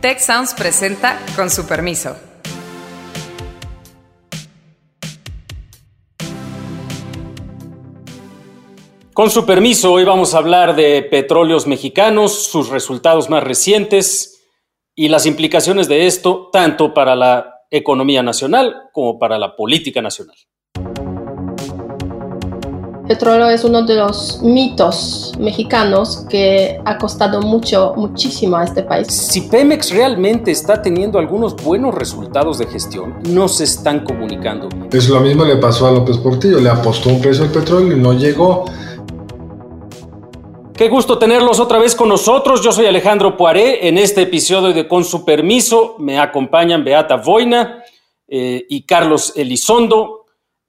Tech Sounds presenta con su permiso. Con su permiso, hoy vamos a hablar de petróleos mexicanos, sus resultados más recientes y las implicaciones de esto tanto para la economía nacional como para la política nacional petróleo es uno de los mitos mexicanos que ha costado mucho, muchísimo a este país. Si Pemex realmente está teniendo algunos buenos resultados de gestión, no se están comunicando. Es lo mismo le pasó a López Portillo, le apostó un precio al petróleo y no llegó. Qué gusto tenerlos otra vez con nosotros. Yo soy Alejandro Poiré. En este episodio de Con su permiso me acompañan Beata Voina eh, y Carlos Elizondo.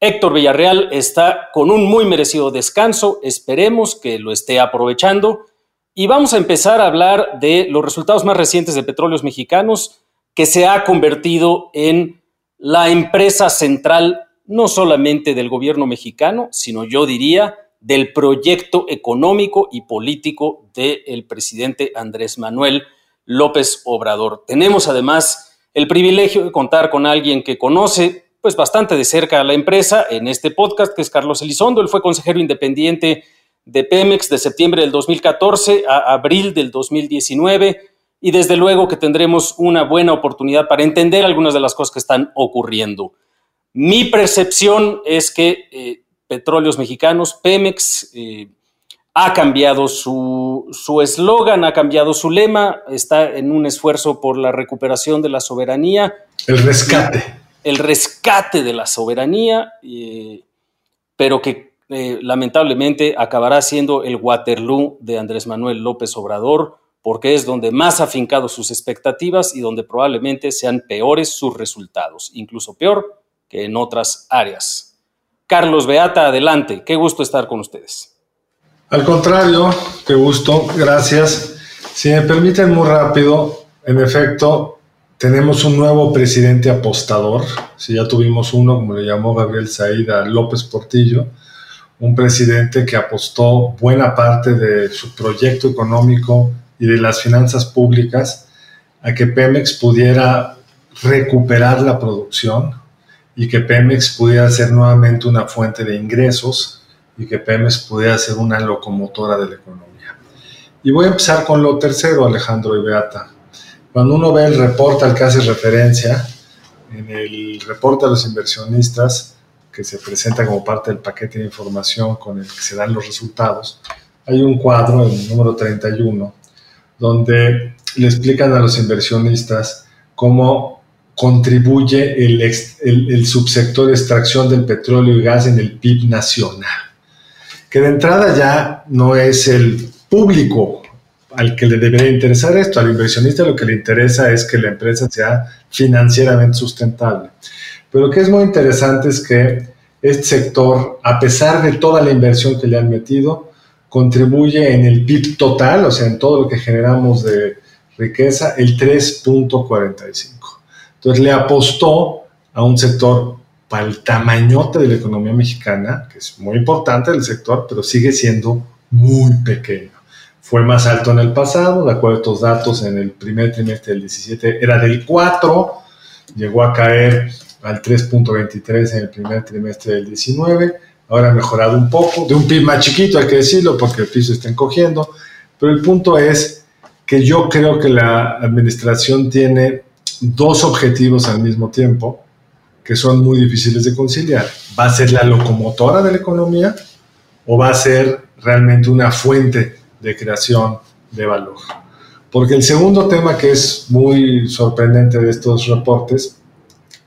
Héctor Villarreal está con un muy merecido descanso, esperemos que lo esté aprovechando. Y vamos a empezar a hablar de los resultados más recientes de Petróleos Mexicanos, que se ha convertido en la empresa central no solamente del gobierno mexicano, sino yo diría del proyecto económico y político del presidente Andrés Manuel López Obrador. Tenemos además el privilegio de contar con alguien que conoce pues bastante de cerca a la empresa en este podcast, que es Carlos Elizondo. Él fue consejero independiente de Pemex de septiembre del 2014 a abril del 2019 y desde luego que tendremos una buena oportunidad para entender algunas de las cosas que están ocurriendo. Mi percepción es que eh, Petróleos Mexicanos, Pemex, eh, ha cambiado su eslogan, ha cambiado su lema, está en un esfuerzo por la recuperación de la soberanía. El rescate el rescate de la soberanía, eh, pero que eh, lamentablemente acabará siendo el Waterloo de Andrés Manuel López Obrador, porque es donde más ha sus expectativas y donde probablemente sean peores sus resultados, incluso peor que en otras áreas. Carlos Beata, adelante, qué gusto estar con ustedes. Al contrario, qué gusto, gracias. Si me permiten muy rápido, en efecto, tenemos un nuevo presidente apostador, si ya tuvimos uno, como le llamó Gabriel Saída López Portillo, un presidente que apostó buena parte de su proyecto económico y de las finanzas públicas a que Pemex pudiera recuperar la producción y que Pemex pudiera ser nuevamente una fuente de ingresos y que Pemex pudiera ser una locomotora de la economía. Y voy a empezar con lo tercero, Alejandro y Beata. Cuando uno ve el reporte al que hace referencia, en el reporte de los inversionistas, que se presenta como parte del paquete de información con el que se dan los resultados, hay un cuadro, el número 31, donde le explican a los inversionistas cómo contribuye el, el, subsector de extracción del petróleo y gas en el PIB nacional, que de entrada ya no es el público al que le debería interesar esto. Al inversionista lo que le interesa es que la empresa sea financieramente sustentable. Pero lo que es muy interesante es que este sector, a pesar de toda la inversión que le han metido, contribuye en el PIB total, o sea, en todo lo que generamos de riqueza, el 3.45. Entonces le apostó a un sector para el tamañote de la economía mexicana, que es muy importante el sector, pero sigue siendo muy pequeño fue más alto en el pasado, de acuerdo a estos datos, en el primer trimestre del 17 era del 4, llegó a caer al 3.23 en el primer trimestre del 19, ahora ha mejorado un poco, de un PIB más chiquito hay que decirlo porque el piso está encogiendo, pero el punto es que yo creo que la administración tiene dos objetivos al mismo tiempo que son muy difíciles de conciliar. ¿Va a ser la locomotora de la economía o va a ser realmente una fuente de creación de valor. Porque el segundo tema que es muy sorprendente de estos reportes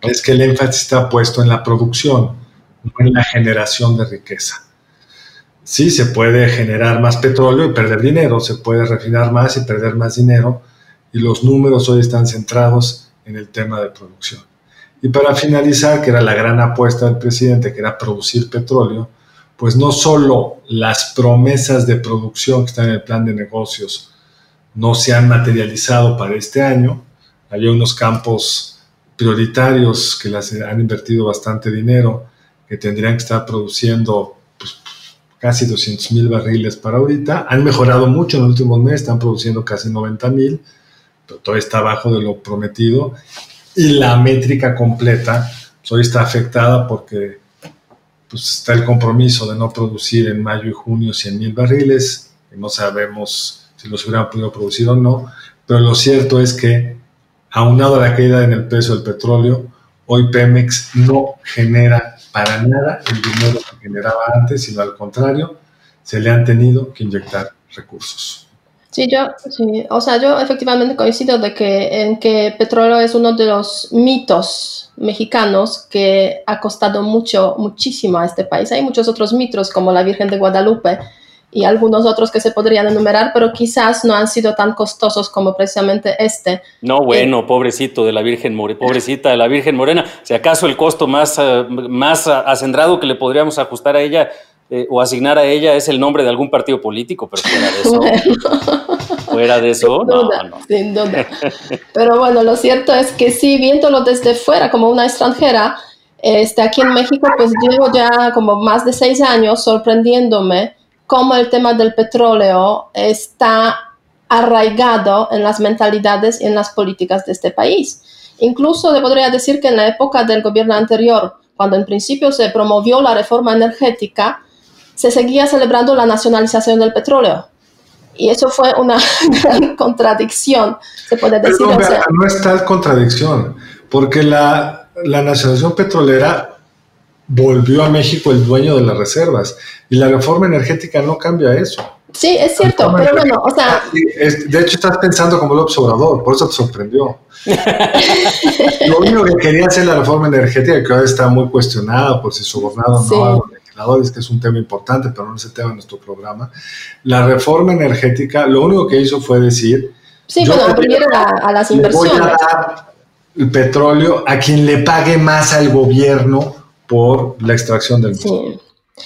es que el énfasis está puesto en la producción, no en la generación de riqueza. Sí, se puede generar más petróleo y perder dinero, se puede refinar más y perder más dinero, y los números hoy están centrados en el tema de producción. Y para finalizar, que era la gran apuesta del presidente, que era producir petróleo, pues no solo las promesas de producción que están en el plan de negocios no se han materializado para este año, hay unos campos prioritarios que las han invertido bastante dinero, que tendrían que estar produciendo pues, casi 200 mil barriles para ahorita. Han mejorado mucho en los últimos meses, están produciendo casi 90 mil, todavía está abajo de lo prometido y la métrica completa pues, hoy está afectada porque pues, está el compromiso de no producir en mayo y junio 100 mil barriles y no sabemos si los hubieran podido producir o no, pero lo cierto es que aunado a la caída en el precio del petróleo, hoy Pemex no genera para nada el dinero que generaba antes, sino al contrario, se le han tenido que inyectar recursos. Sí, yo, sí, o sea, yo efectivamente coincido de que en que petróleo es uno de los mitos mexicanos que ha costado mucho, muchísimo a este país. Hay muchos otros mitos como la Virgen de Guadalupe y algunos otros que se podrían enumerar, pero quizás no han sido tan costosos como precisamente este. No, bueno, pobrecito de la Virgen Morena, pobrecita de la Virgen Morena. Si acaso el costo más, eh, más acendrado que le podríamos ajustar a ella eh, o asignar a ella es el nombre de algún partido político, pero fuera de eso. Fuera de eso, sin duda, no, Sin duda. Pero bueno, lo cierto es que sí, viéndolo desde fuera como una extranjera, este, aquí en México, pues llevo ya como más de seis años sorprendiéndome cómo el tema del petróleo está arraigado en las mentalidades y en las políticas de este país. Incluso le podría decir que en la época del gobierno anterior, cuando en principio se promovió la reforma energética, se seguía celebrando la nacionalización del petróleo. Y eso fue una gran contradicción, se puede decir. no es tal contradicción, porque la, la nacionalización petrolera volvió a México el dueño de las reservas y la reforma energética no cambia eso. Sí, es cierto, pero bueno, o sea... de hecho, estás pensando como el observador, por eso te sorprendió. Lo único que quería hacer la reforma energética, que ahora está muy cuestionada por si sobornado o no que es un tema importante, pero no es el tema de nuestro programa. La reforma energética, lo único que hizo fue decir. Sí, bueno, primero a, las inversiones. Voy a dar el petróleo a quien le pague más al gobierno por la extracción del sí.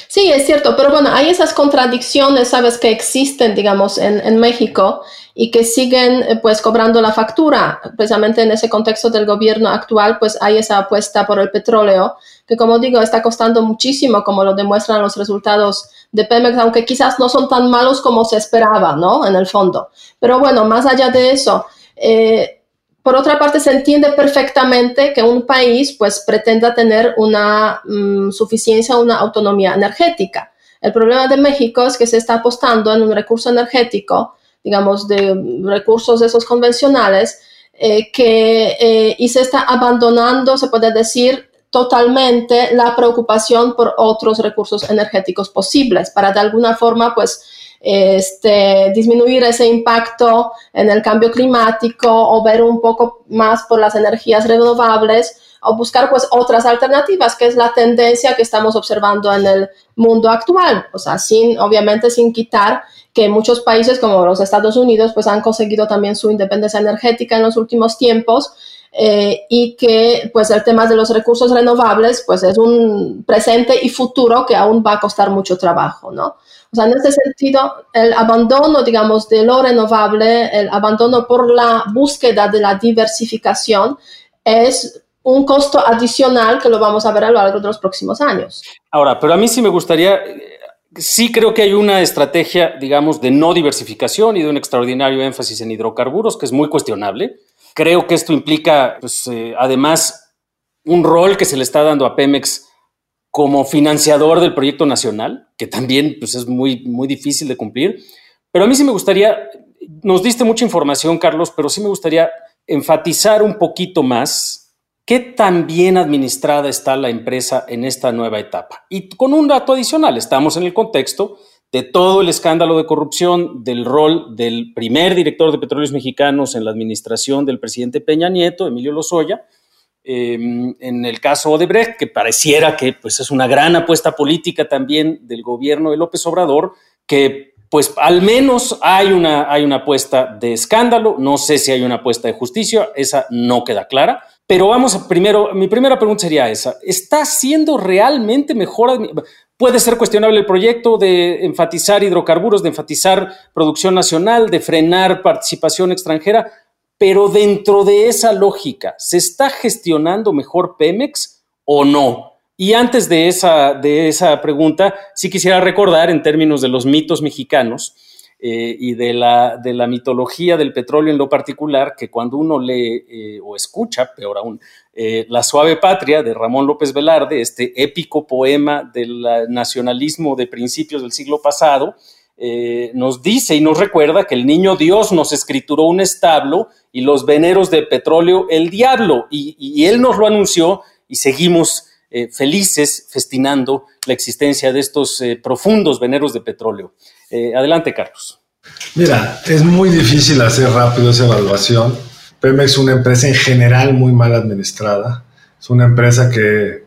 Sí, es cierto, pero bueno, hay esas contradicciones, sabes, que existen, digamos, en, en México y que siguen eh, pues cobrando la factura. Precisamente en ese contexto del gobierno actual, pues hay esa apuesta por el petróleo, que como digo, está costando muchísimo, como lo demuestran los resultados de Pemex, aunque quizás no son tan malos como se esperaba, ¿no? En el fondo. Pero bueno, más allá de eso, eh, por otra parte, se entiende perfectamente que un país pues pretenda tener una mm, suficiencia, una autonomía energética. El problema de México es que se está apostando en un recurso energético digamos, de recursos esos convencionales, eh, que, eh, y se está abandonando, se puede decir, totalmente la preocupación por otros recursos energéticos posibles para de alguna forma, pues, este, disminuir ese impacto en el cambio climático o ver un poco más por las energías renovables o buscar pues otras alternativas, que es la tendencia que estamos observando en el mundo actual, o sea, sin, obviamente sin quitar que muchos países como los Estados Unidos pues han conseguido también su independencia energética en los últimos tiempos eh, y que pues el tema de los recursos renovables pues es un presente y futuro que aún va a costar mucho trabajo, ¿no? O sea, en ese sentido, el abandono, digamos, de lo renovable, el abandono por la búsqueda de la diversificación es un costo adicional que lo vamos a ver a lo largo de los próximos años. Ahora, pero a mí sí me gustaría sí creo que hay una estrategia, digamos, de no diversificación y de un extraordinario énfasis en hidrocarburos, que es muy cuestionable. Creo que esto implica, pues, eh, además, un rol que se le está dando a Pemex como financiador del proyecto nacional, que también pues, es muy, muy difícil de cumplir. Pero a mí sí me gustaría, nos diste mucha información, Carlos, pero sí me gustaría enfatizar un poquito más ¿Qué tan bien administrada está la empresa en esta nueva etapa? Y con un dato adicional, estamos en el contexto de todo el escándalo de corrupción, del rol del primer director de petróleos mexicanos en la administración del presidente Peña Nieto, Emilio Lozoya, em, en el caso Odebrecht, que pareciera que pues, es una gran apuesta política también del gobierno de López Obrador, que pues al menos hay una, hay una apuesta de escándalo, no sé si hay una apuesta de justicia, esa no queda clara, pero vamos a primero, mi primera pregunta sería esa. ¿Está siendo realmente mejor? Puede ser cuestionable el proyecto de enfatizar hidrocarburos, de enfatizar producción nacional, de frenar participación extranjera, pero dentro de esa lógica, ¿se está gestionando mejor Pemex o no? Y antes de esa, de esa pregunta, sí quisiera recordar en términos de los mitos mexicanos, eh, y de la, de la mitología del petróleo en lo particular, que cuando uno lee eh, o escucha, peor aún, eh, La suave patria de Ramón López Velarde, este épico poema del nacionalismo de principios del siglo pasado, nos dice y nos recuerda que el niño Dios nos escrituró un establo y los veneros de petróleo el diablo, y, y él nos lo anunció y seguimos felices festinando la existencia de estos profundos veneros de petróleo. Eh, adelante, Carlos. Mira, es muy difícil hacer rápido esa evaluación. Pemex es una empresa en general muy mal administrada. Es una empresa que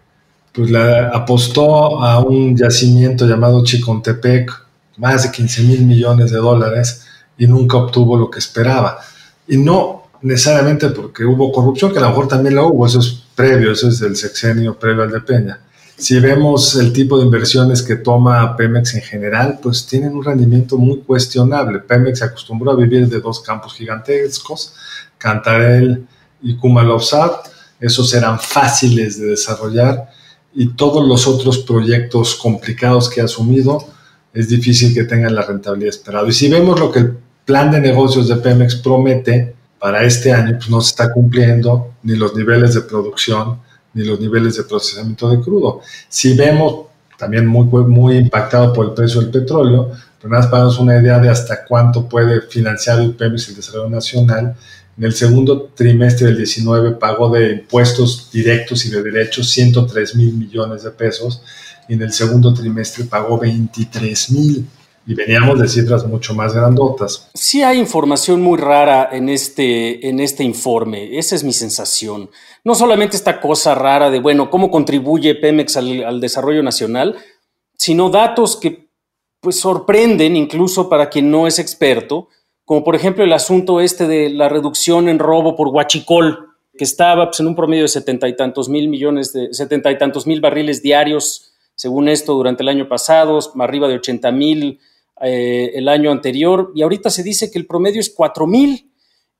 pues, apostó a un yacimiento llamado Chicontepec, más de 15 mil millones de dólares, y nunca obtuvo lo que esperaba. Y no necesariamente porque hubo corrupción, que a lo mejor también lo hubo, eso es previo, eso es del sexenio previo al de Peña si vemos el tipo de inversiones que toma Pemex en general, pues tienen un rendimiento muy cuestionable. Pemex se acostumbró a vivir de dos campos gigantescos, Cantarel y Kumalovsat. Esos eran fáciles de desarrollar y todos los otros proyectos complicados que ha asumido es difícil que tengan la rentabilidad esperada. Y si vemos lo que el plan de negocios de Pemex promete para este año, pues no se está cumpliendo ni los niveles de producción ni los niveles de procesamiento de crudo. Si vemos, también muy, muy impactado por el precio del petróleo, pero nada más para darnos una idea de hasta cuánto puede financiar el PEMEX el desarrollo nacional. En el segundo trimestre del 19 pagó de impuestos directos y de derechos 103 mil millones de pesos y en el segundo trimestre pagó 23 mil y veníamos de cifras mucho más grandotas. Sí hay información muy rara en este, en este informe, esa es mi sensación. No solamente esta cosa rara de, bueno, cómo contribuye Pemex al, desarrollo nacional, sino datos que pues sorprenden incluso para quien no es experto, como por ejemplo el asunto este de la reducción en robo por huachicol, que estaba pues, en un promedio de setenta y tantos mil millones de setenta y tantos mil barriles diarios, según esto, durante el año pasado, arriba de 80 mil eh, el año anterior y ahorita se dice que el promedio es 4 mil.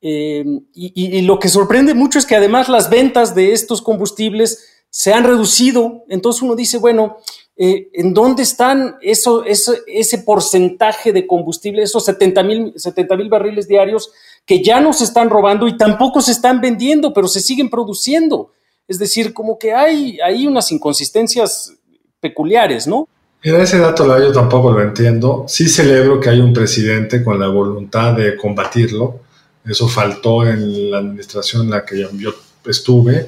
Eh, y, lo que sorprende mucho es que además las ventas de estos combustibles se han reducido. Entonces uno dice, bueno, eh, ¿en dónde están eso, ese porcentaje de combustible, esos 70 mil 70, barriles diarios que ya no se están robando y tampoco se están vendiendo, pero se siguen produciendo? Es decir, como que hay, hay unas inconsistencias peculiares, ¿no? Mira, ese dato yo tampoco lo entiendo. Sí celebro que hay un presidente con la voluntad de combatirlo. Eso faltó en la administración en la que yo estuve.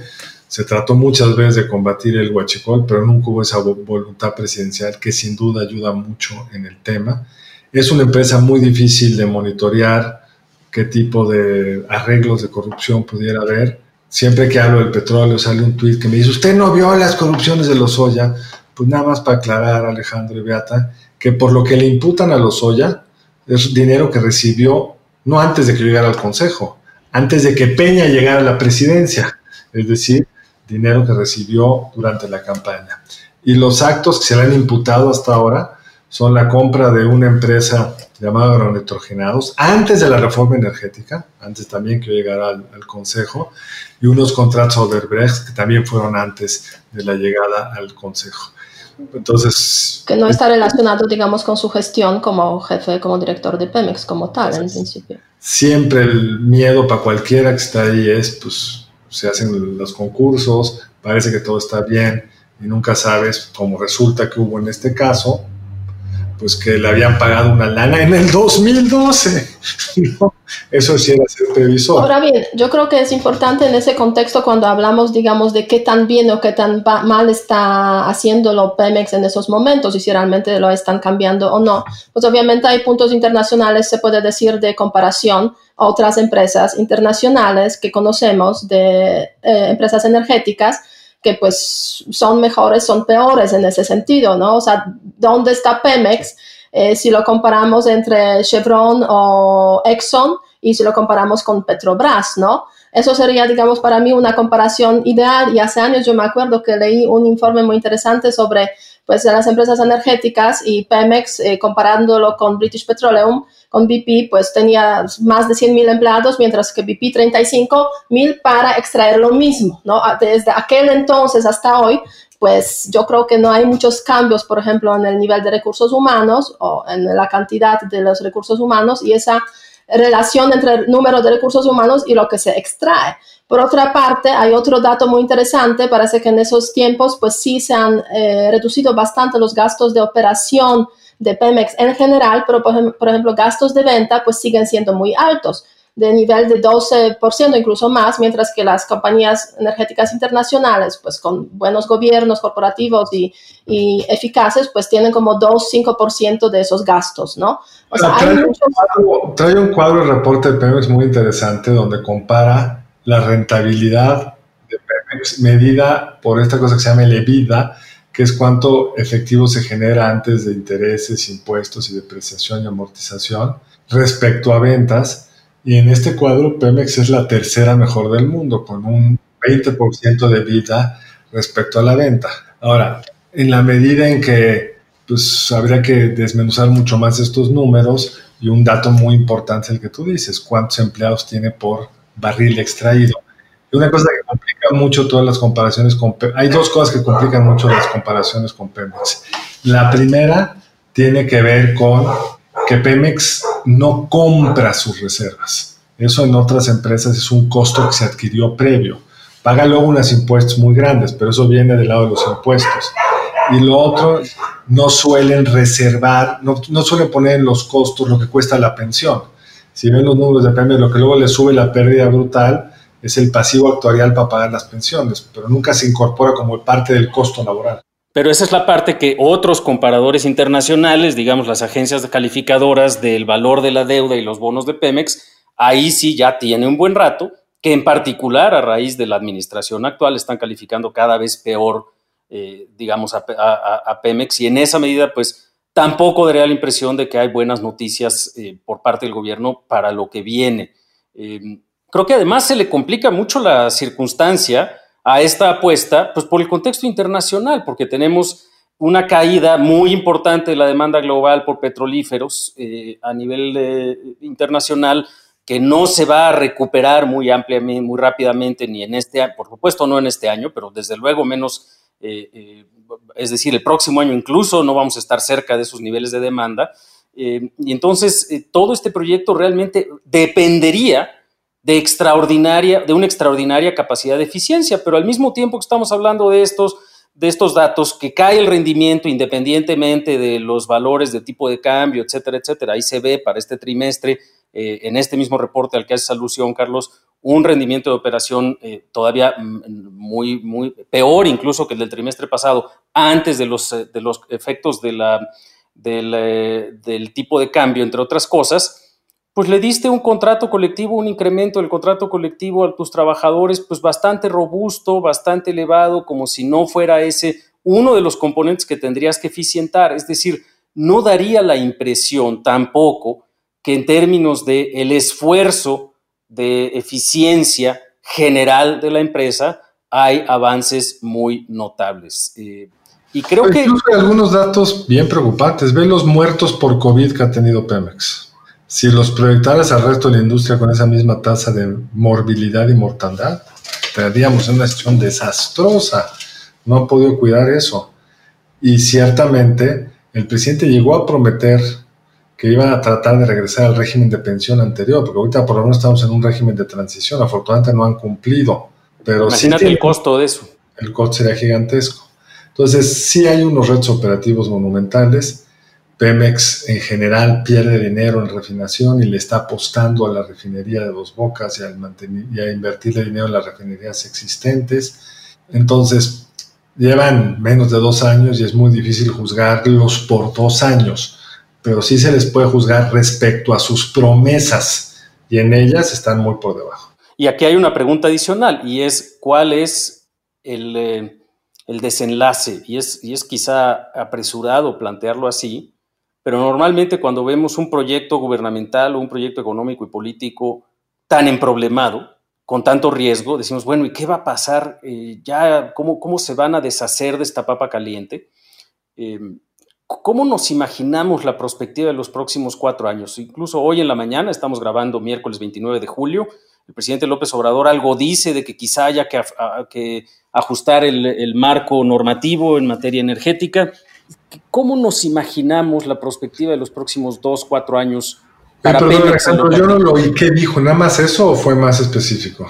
Se trató muchas veces de combatir el huachicol, pero nunca hubo esa voluntad presidencial que sin duda ayuda mucho en el tema. Es una empresa muy difícil de monitorear qué tipo de arreglos de corrupción pudiera haber. Siempre que hablo del petróleo sale un tuit que me dice, usted no vio las corrupciones de los Oya pues nada más para aclarar, Alejandro y Beata, que por lo que le imputan a Lozoya es dinero que recibió no antes de que llegara al Consejo, antes de que Peña llegara a la presidencia, es decir, dinero que recibió durante la campaña. Y los actos que se le han imputado hasta ahora son la compra de una empresa llamada Agronitrogenados, antes de la reforma energética, antes también que llegara al, al Consejo, y unos contratos Oderbrecht que también fueron antes de la llegada al Consejo. Entonces... Que no está relacionado, digamos, con su gestión como jefe, como director de Pemex, como tal, en principio. Siempre el miedo para cualquiera que está ahí es, pues, se hacen los concursos, parece que todo está bien y nunca sabes, como resulta que hubo en este caso, pues que le habían pagado una lana en el 2012. Eso sí era ser previsor. Ahora bien, yo creo que es importante en ese contexto cuando hablamos, digamos, de qué tan bien o qué tan mal está haciéndolo Pemex en esos momentos y si realmente lo están cambiando o no. Pues obviamente hay puntos internacionales, se puede decir, de comparación a otras empresas internacionales que conocemos de eh, empresas energéticas que pues son mejores, son peores en ese sentido, ¿no? O sea, ¿dónde está Pemex eh, si lo comparamos entre Chevron o Exxon y si lo comparamos con Petrobras, ¿no? Eso sería, digamos, para mí una comparación ideal y hace años yo me acuerdo que leí un informe muy interesante sobre pues las empresas energéticas y Pemex eh, comparándolo con British Petroleum con BP, pues tenía más de 100 mil empleados, mientras que BP 35 mil para extraer lo mismo, ¿no? Desde aquel entonces hasta hoy, pues yo creo que no hay muchos cambios, por ejemplo, en el nivel de recursos humanos o en la cantidad de los recursos humanos y esa relación entre el número de recursos humanos y lo que se extrae. Por otra parte, hay otro dato muy interesante, parece que en esos tiempos pues sí se han eh, reducido bastante los gastos de operación de Pemex en general, pero por, por ejemplo gastos de venta pues siguen siendo muy altos de nivel de 12%, incluso más, mientras que las compañías energéticas internacionales, pues con buenos gobiernos corporativos y, y eficaces, pues tienen como 2-5% de esos gastos, ¿no? O sea, trae, un cuadro, trae, un cuadro, el reporte de Pemex muy interesante donde compara la rentabilidad de Pemex medida por esta cosa que se llama el EBITDA, que es cuánto efectivo se genera antes de intereses, impuestos y depreciación y amortización respecto a ventas y en este cuadro, Pemex es la tercera mejor del mundo, con un 20% de vida respecto a la venta. Ahora, en la medida en que pues, habría que desmenuzar mucho más estos números, y un dato muy importante el que tú dices, cuántos empleados tiene por barril extraído. Y una cosa que mucho todas las comparaciones con Pemex, hay dos cosas que complican mucho las comparaciones con Pemex. La primera tiene que ver con que Pemex no compra sus reservas. Eso en otras empresas es un costo que se adquirió previo. Paga luego unos impuestos muy grandes, pero eso viene del lado de los impuestos. Y lo otro, no suelen reservar, no, no suelen poner en los costos lo que cuesta la pensión. Si ven los números de Pemex, lo que luego le sube la pérdida brutal es el pasivo actuarial para pagar las pensiones, pero nunca se incorpora como parte del costo laboral. Pero esa es la parte que otros comparadores internacionales, digamos las agencias calificadoras del valor de la deuda y los bonos de Pemex, ahí sí ya tiene un buen rato, que en particular a raíz de la administración actual están calificando cada vez peor, eh, digamos, a, Pemex y en esa medida, pues tampoco daría la impresión de que hay buenas noticias eh, por parte del gobierno para lo que viene. Eh, creo que además se le complica mucho la circunstancia a esta apuesta, pues por el contexto internacional, porque tenemos una caída muy importante de la demanda global por petrolíferos eh, a nivel eh, internacional que no se va a recuperar muy ampliamente, muy rápidamente, ni en este año, por supuesto no en este año, pero desde luego menos, eh, es decir, el próximo año incluso no vamos a estar cerca de esos niveles de demanda. y entonces todo este proyecto realmente dependería de extraordinaria, de una extraordinaria capacidad de eficiencia, pero al mismo tiempo que estamos hablando de estos, de estos datos, que cae el rendimiento independientemente de los valores de tipo de cambio, etcétera, etcétera. Ahí se ve para este trimestre, eh, en este mismo reporte al que haces alusión, Carlos, un rendimiento de operación eh, todavía mm, muy, muy peor incluso que el del trimestre pasado, antes de los, eh, de los efectos de la, del, del tipo de cambio, entre otras cosas pues le diste un contrato colectivo, un incremento del contrato colectivo a tus trabajadores, pues bastante robusto, bastante elevado, como si no fuera ese uno de los componentes que tendrías que eficientar. Es decir, no daría la impresión tampoco que en términos de el esfuerzo de eficiencia general de la empresa hay avances muy notables. Eh, y creo que... Incluso hay algunos datos bien preocupantes. Ve los muertos por COVID que ha tenido Pemex si los proyectaras al resto de la industria con esa misma tasa de morbilidad y mortandad, estaríamos en una situación desastrosa. No ha podido cuidar eso. Y ciertamente el presidente llegó a prometer que iban a tratar de regresar al régimen de pensión anterior, porque ahorita por lo menos estamos en un régimen de transición. Afortunadamente no han cumplido. Pero Imagínate el costo de eso. El costo sería gigantesco. Entonces, sí hay unos retos operativos monumentales Pemex en general pierde dinero en refinación y le está apostando a la refinería de Dos Bocas y, a invertirle dinero en las refinerías existentes. Entonces, llevan menos de dos años y es muy difícil juzgarlos por dos años, pero sí se les puede juzgar respecto a sus promesas y en ellas están muy por debajo. Y aquí hay una pregunta adicional y es cuál es el, eh, el desenlace y es, y es quizá apresurado plantearlo así, pero normalmente cuando vemos un proyecto gubernamental o un proyecto económico y político tan emproblemado, con tanto riesgo, decimos, bueno, ¿y qué va a pasar? Eh, ya, ¿cómo, ¿Cómo se van a deshacer de esta papa caliente? Em, ¿cómo nos imaginamos la perspectiva de los próximos cuatro años? Incluso hoy en la mañana, estamos grabando miércoles 29 de julio, el presidente López Obrador algo dice de que quizá haya que, ajustar el, marco normativo en materia energética. ¿Cómo nos imaginamos la perspectiva de los próximos dos, cuatro años? Para yo no lo oí. ¿Qué dijo? ¿Nada más eso o fue más específico?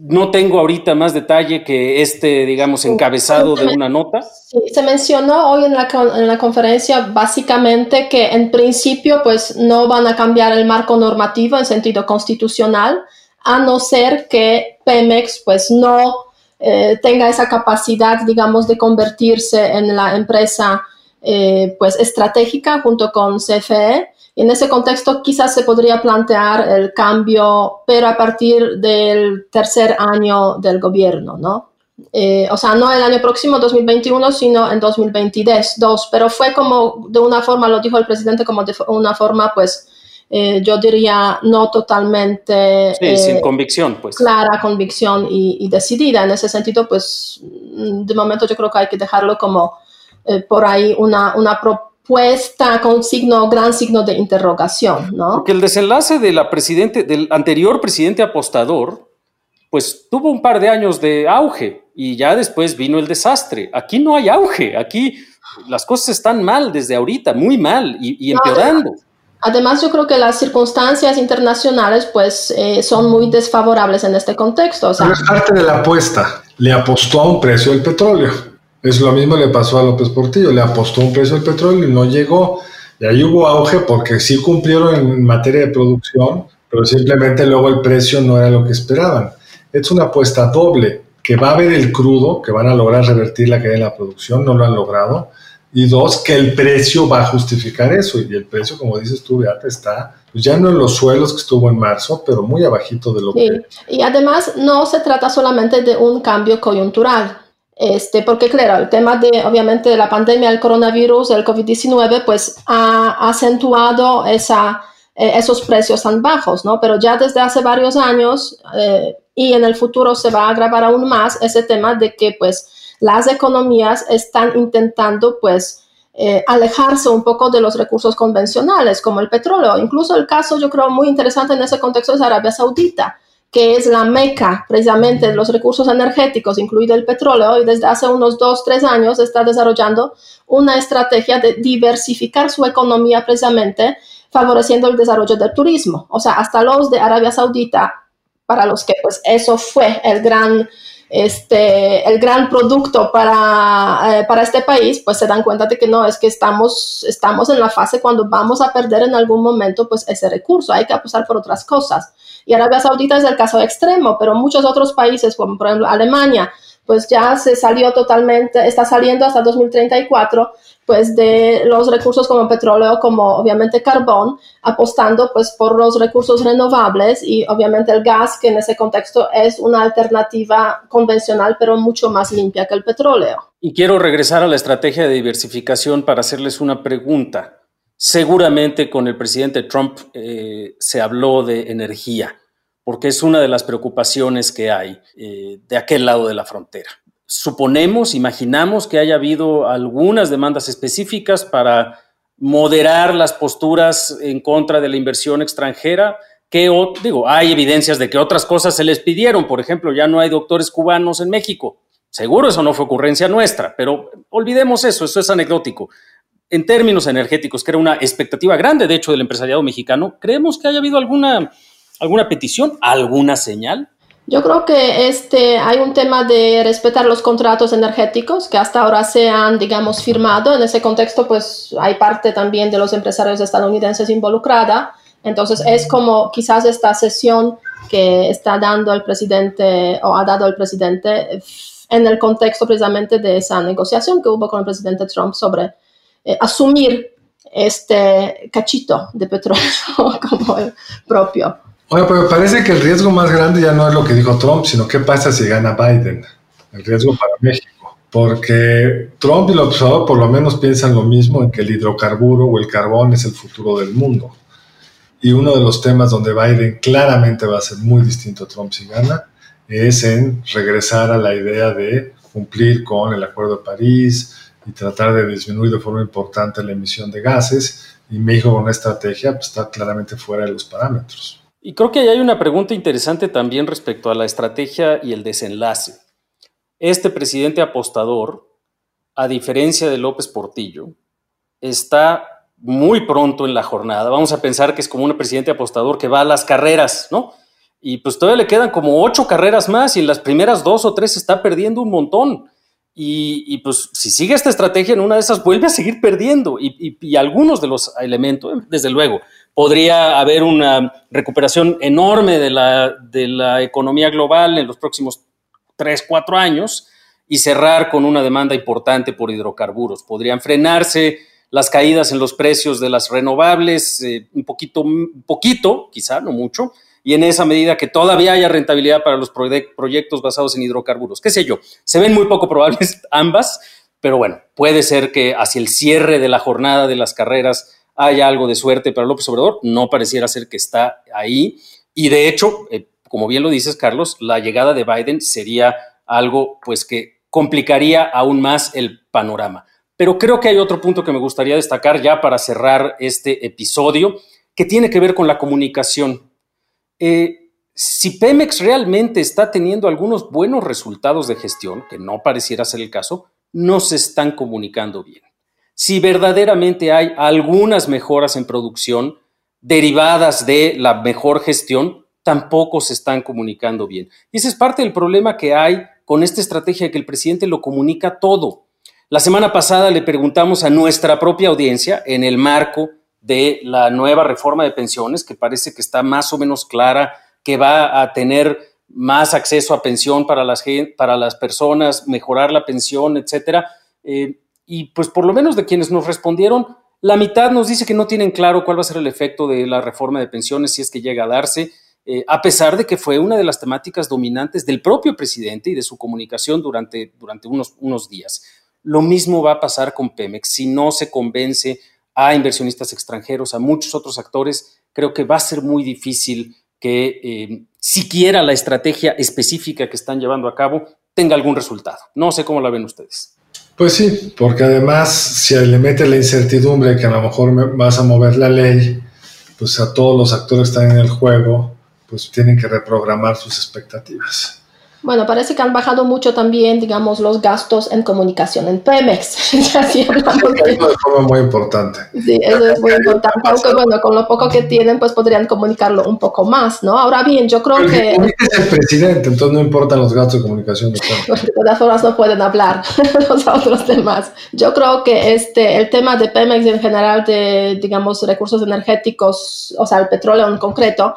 No tengo ahorita más detalle que este, digamos, encabezado de una nota. Sí, se mencionó hoy en la, en la conferencia básicamente que en principio pues no van a cambiar el marco normativo en sentido constitucional, a no ser que Pemex pues no eh, tenga esa capacidad, digamos, de convertirse en la empresa eh, pues estratégica junto con CFE. Y en ese contexto quizás se podría plantear el cambio, pero a partir del tercer año del gobierno, ¿no? Eh, o sea, no el año próximo, 2021, sino en 2022, pero fue como de una forma, lo dijo el presidente, como de una forma, pues, eh, yo diría, no totalmente... Sí, sin convicción, pues. Clara, convicción y, decidida. En ese sentido, pues, de momento yo creo que hay que dejarlo como eh, por ahí una, una propuesta con signo, gran signo de interrogación, ¿no? Porque el desenlace de la presidente, del anterior presidente apostador, pues tuvo un par de años de auge y ya después vino el desastre. Aquí no hay auge, aquí las cosas están mal desde ahorita, muy mal y, empeorando. Además, yo creo que las circunstancias internacionales pues eh, son muy desfavorables en este contexto. O es parte de la apuesta. Le apostó a un precio del petróleo. Es lo mismo le pasó a López Portillo. Le apostó un precio del petróleo y no llegó. Y ahí hubo auge porque sí cumplieron en materia de producción, pero simplemente luego el precio no era lo que esperaban. Es una apuesta doble, que va a haber el crudo, que van a lograr revertir la caída de la producción, no lo han logrado, y dos, que el precio va a justificar eso. Y el precio, como dices tú, Beata, está pues ya no en los suelos que estuvo en marzo, pero muy abajito de lo sí. que... Y además no se trata solamente de un cambio coyuntural. Este, porque claro, el tema de, obviamente, la pandemia, el coronavirus, el COVID-19, pues ha acentuado esa, eh, esos precios tan bajos, ¿no? Pero ya desde hace varios años eh, y en el futuro se va a agravar aún más ese tema de que, pues, las economías están intentando pues eh, alejarse un poco de los recursos convencionales como el petróleo. Incluso el caso yo creo muy interesante en ese contexto es Arabia Saudita, que es la meca precisamente de los recursos energéticos, incluido el petróleo, y desde hace unos dos, tres años está desarrollando una estrategia de diversificar su economía precisamente favoreciendo el desarrollo del turismo. O sea, hasta los de Arabia Saudita, para los que pues eso fue el gran este, el gran producto para, eh, para este país, pues se dan cuenta de que no, es que estamos, estamos en la fase cuando vamos a perder en algún momento pues ese recurso, hay que apostar por otras cosas. Y Arabia Saudita es el caso extremo, pero muchos otros países, como por ejemplo Alemania, pues ya se salió totalmente, está saliendo hasta 2034, pues de los recursos como petróleo, como obviamente carbón, apostando pues por los recursos renovables y obviamente el gas, que en ese contexto es una alternativa convencional, pero mucho más limpia que el petróleo. Y quiero regresar a la estrategia de diversificación para hacerles una pregunta. Seguramente con el presidente Trump eh, se habló de energía porque es una de las preocupaciones que hay eh, de aquel lado de la frontera. Suponemos, imaginamos que haya habido algunas demandas específicas para moderar las posturas en contra de la inversión extranjera, que digo, hay evidencias de que otras cosas se les pidieron, por ejemplo, ya no hay doctores cubanos en México. Seguro eso no fue ocurrencia nuestra, pero olvidemos eso, eso es anecdótico. En términos energéticos, que era una expectativa grande, de hecho, del empresariado mexicano, creemos que haya habido alguna ¿Alguna petición? ¿Alguna señal? Yo creo que este, hay un tema de respetar los contratos energéticos que hasta ahora se han, digamos, firmado. En ese contexto, pues hay parte también de los empresarios estadounidenses involucrada. Entonces, es como quizás esta sesión que está dando el presidente o ha dado el presidente en el contexto precisamente de esa negociación que hubo con el presidente Trump sobre eh, asumir este cachito de petróleo como el propio. Oye, pero parece que el riesgo más grande ya no es lo que dijo Trump, sino qué pasa si gana Biden. El riesgo para México. Porque Trump y el observador por lo menos piensan lo mismo en que el hidrocarburo o el carbón es el futuro del mundo. Y uno de los temas donde Biden claramente va a ser muy distinto a Trump si gana es en regresar a la idea de cumplir con el Acuerdo de París y tratar de disminuir de forma importante la emisión de gases. Y México con una estrategia pues, está claramente fuera de los parámetros. Y creo que ahí hay una pregunta interesante también respecto a la estrategia y el desenlace. Este presidente apostador, a diferencia de López Portillo, está muy pronto en la jornada. Vamos a pensar que es como un presidente apostador que va a las carreras, ¿no? Y pues todavía le quedan como ocho carreras más y en las primeras dos o tres está perdiendo un montón. Y, pues si sigue esta estrategia en una de esas, vuelve a seguir perdiendo. Y, algunos de los elementos, desde luego, podría haber una recuperación enorme de la, de la economía global en los próximos tres, cuatro años y cerrar con una demanda importante por hidrocarburos. Podrían frenarse las caídas en los precios de las renovables eh, un poquito, un poquito, quizá, no mucho, y en esa medida que todavía haya rentabilidad para los proyectos basados en hidrocarburos. ¿Qué sé yo? Se ven muy poco probables ambas, pero bueno, puede ser que hacia el cierre de la jornada de las carreras haya algo de suerte para López Obrador. No pareciera ser que está ahí. Y de hecho, eh, como bien lo dices, Carlos, la llegada de Biden sería algo pues que complicaría aún más el panorama. Pero creo que hay otro punto que me gustaría destacar ya para cerrar este episodio, que tiene que ver con la comunicación. Eh, si Pemex realmente está teniendo algunos buenos resultados de gestión, que no pareciera ser el caso, no se están comunicando bien. Si verdaderamente hay algunas mejoras en producción derivadas de la mejor gestión, tampoco se están comunicando bien. Y ese es parte del problema que hay con esta estrategia que el presidente lo comunica todo. La semana pasada le preguntamos a nuestra propia audiencia en el marco de la nueva reforma de pensiones, que parece que está más o menos clara, que va a tener más acceso a pensión para las, para las personas, mejorar la pensión, etcétera. Eh, y pues por lo menos de quienes nos respondieron, la mitad nos dice que no tienen claro cuál va a ser el efecto de la reforma de pensiones si es que llega a darse, eh, a pesar de que fue una de las temáticas dominantes del propio presidente y de su comunicación durante, durante unos, unos días. Lo mismo va a pasar con Pemex. Si no se convence a inversionistas extranjeros, a muchos otros actores, creo que va a ser muy difícil que eh, siquiera la estrategia específica que están llevando a cabo tenga algún resultado. No sé cómo la ven ustedes. Pues sí, porque además si le mete la incertidumbre que a lo mejor vas a mover la ley, pues a todos los actores que están en el juego, pues tienen que reprogramar sus expectativas. Bueno, parece que han bajado mucho también, digamos, los gastos en comunicación en Pemex. ya sí hablamos de... Eso es muy importante. Sí, eso es muy importante. Aunque, bueno, con lo poco que tienen, pues podrían comunicarlo un poco más, ¿no? Ahora bien, yo creo que... Es el presidente, entonces no importan los gastos de comunicación. De, de todas formas, no pueden hablar los otros temas. Yo creo que este, el tema de Pemex en general, de, digamos, recursos energéticos, o sea, el petróleo en concreto,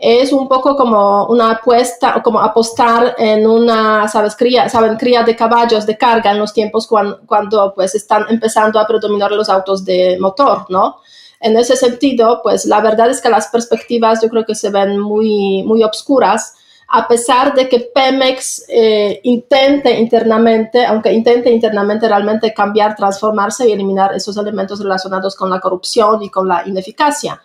es un poco como una apuesta como apostar en una, sabes, cría, saben, cría de caballos de carga en los tiempos cuando, cuando pues están empezando a predominar los autos de motor, ¿no? En ese sentido, pues la verdad es que las perspectivas yo creo que se ven muy, muy obscuras, a pesar de que Pemex eh, intente internamente, aunque intente internamente realmente cambiar, transformarse y eliminar esos elementos relacionados con la corrupción y con la ineficacia.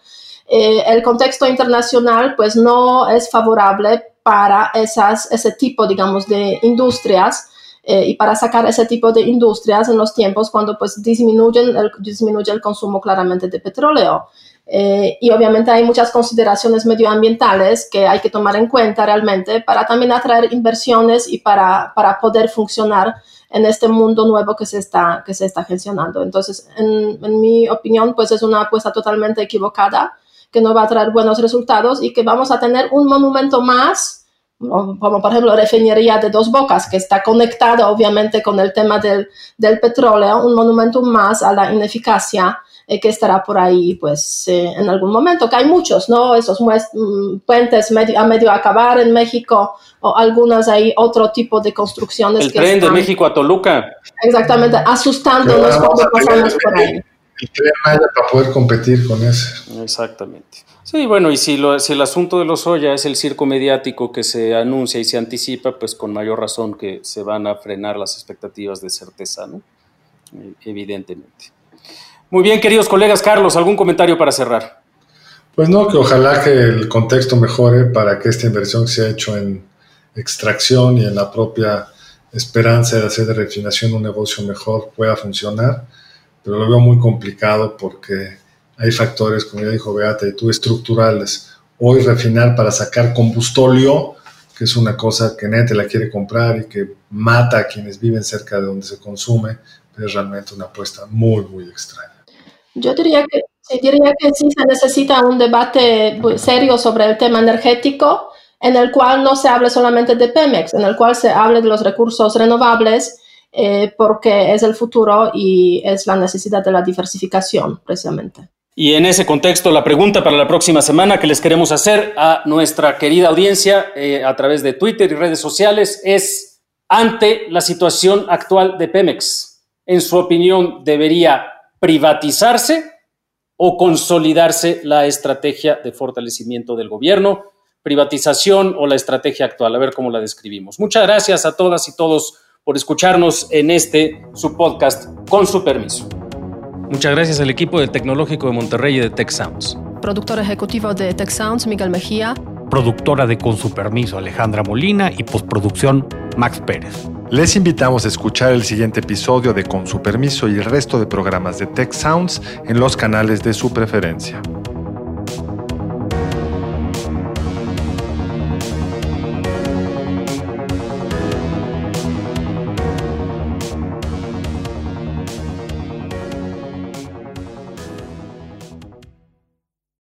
Eh, el contexto internacional pues no es favorable para esas, ese tipo, digamos, de industrias eh, y para sacar ese tipo de industrias en los tiempos cuando pues disminuyen el, disminuye el consumo claramente de petróleo. Eh, y obviamente hay muchas consideraciones medioambientales que hay que tomar en cuenta realmente para también atraer inversiones y para, para poder funcionar en este mundo nuevo que se está, que se está gestionando. Entonces, en, en mi opinión, pues es una apuesta totalmente equivocada que no va a traer buenos resultados y que vamos a tener un monumento más, como por ejemplo la refinería de Dos Bocas, que está conectada obviamente con el tema del, del petróleo, un monumento más a la ineficacia eh, que estará por ahí pues eh, en algún momento, que hay muchos, ¿no? Esos mm, puentes medio, a medio acabar en México o algunas hay otro tipo de construcciones. El tren de México a Toluca. Exactamente, asustándonos cuando pasamos por ahí el para poder competir con ese. Exactamente. Sí, bueno, y si, lo, si el asunto de los Oya es el circo mediático que se anuncia y se anticipa, pues con mayor razón que se van a frenar las expectativas de certeza, ¿no? Eh, evidentemente. Muy bien, queridos colegas, Carlos, ¿algún comentario para cerrar? Pues no, que ojalá que el contexto mejore para que esta inversión sea hecho en extracción y en la propia esperanza de hacer de refinación un negocio mejor pueda funcionar, pero lo veo muy complicado porque hay factores, como ya dijo Beata, y tú estructurales. Hoy refinar para sacar combustóleo, que es una cosa que nadie la quiere comprar y que mata a quienes viven cerca de donde se consume, es realmente una apuesta muy, muy extraña. Yo diría que, diría que sí se necesita un debate serio sobre el tema energético, en el cual no se hable solamente de Pemex, en el cual se hable de los recursos renovables, eh, porque es el futuro y es la necesidad de la diversificación, precisamente. Y en ese contexto, la pregunta para la próxima semana que les queremos hacer a nuestra querida audiencia eh, a través de Twitter y redes sociales es, ante la situación actual de Pemex, en su opinión, ¿debería privatizarse o consolidarse la estrategia de fortalecimiento del gobierno? ¿Privatización o la estrategia actual? A ver cómo la describimos. Muchas gracias a todas y todos por escucharnos en este su podcast con su permiso. Muchas gracias al equipo del Tecnológico de Monterrey y de Tech Sounds. Productor ejecutivo de Tech Sounds, Miguel Mejía. Productora de Con su permiso, Alejandra Molina y postproducción, Max Pérez. Les invitamos a escuchar el siguiente episodio de Con su permiso y el resto de programas de Tech Sounds en los canales de su preferencia.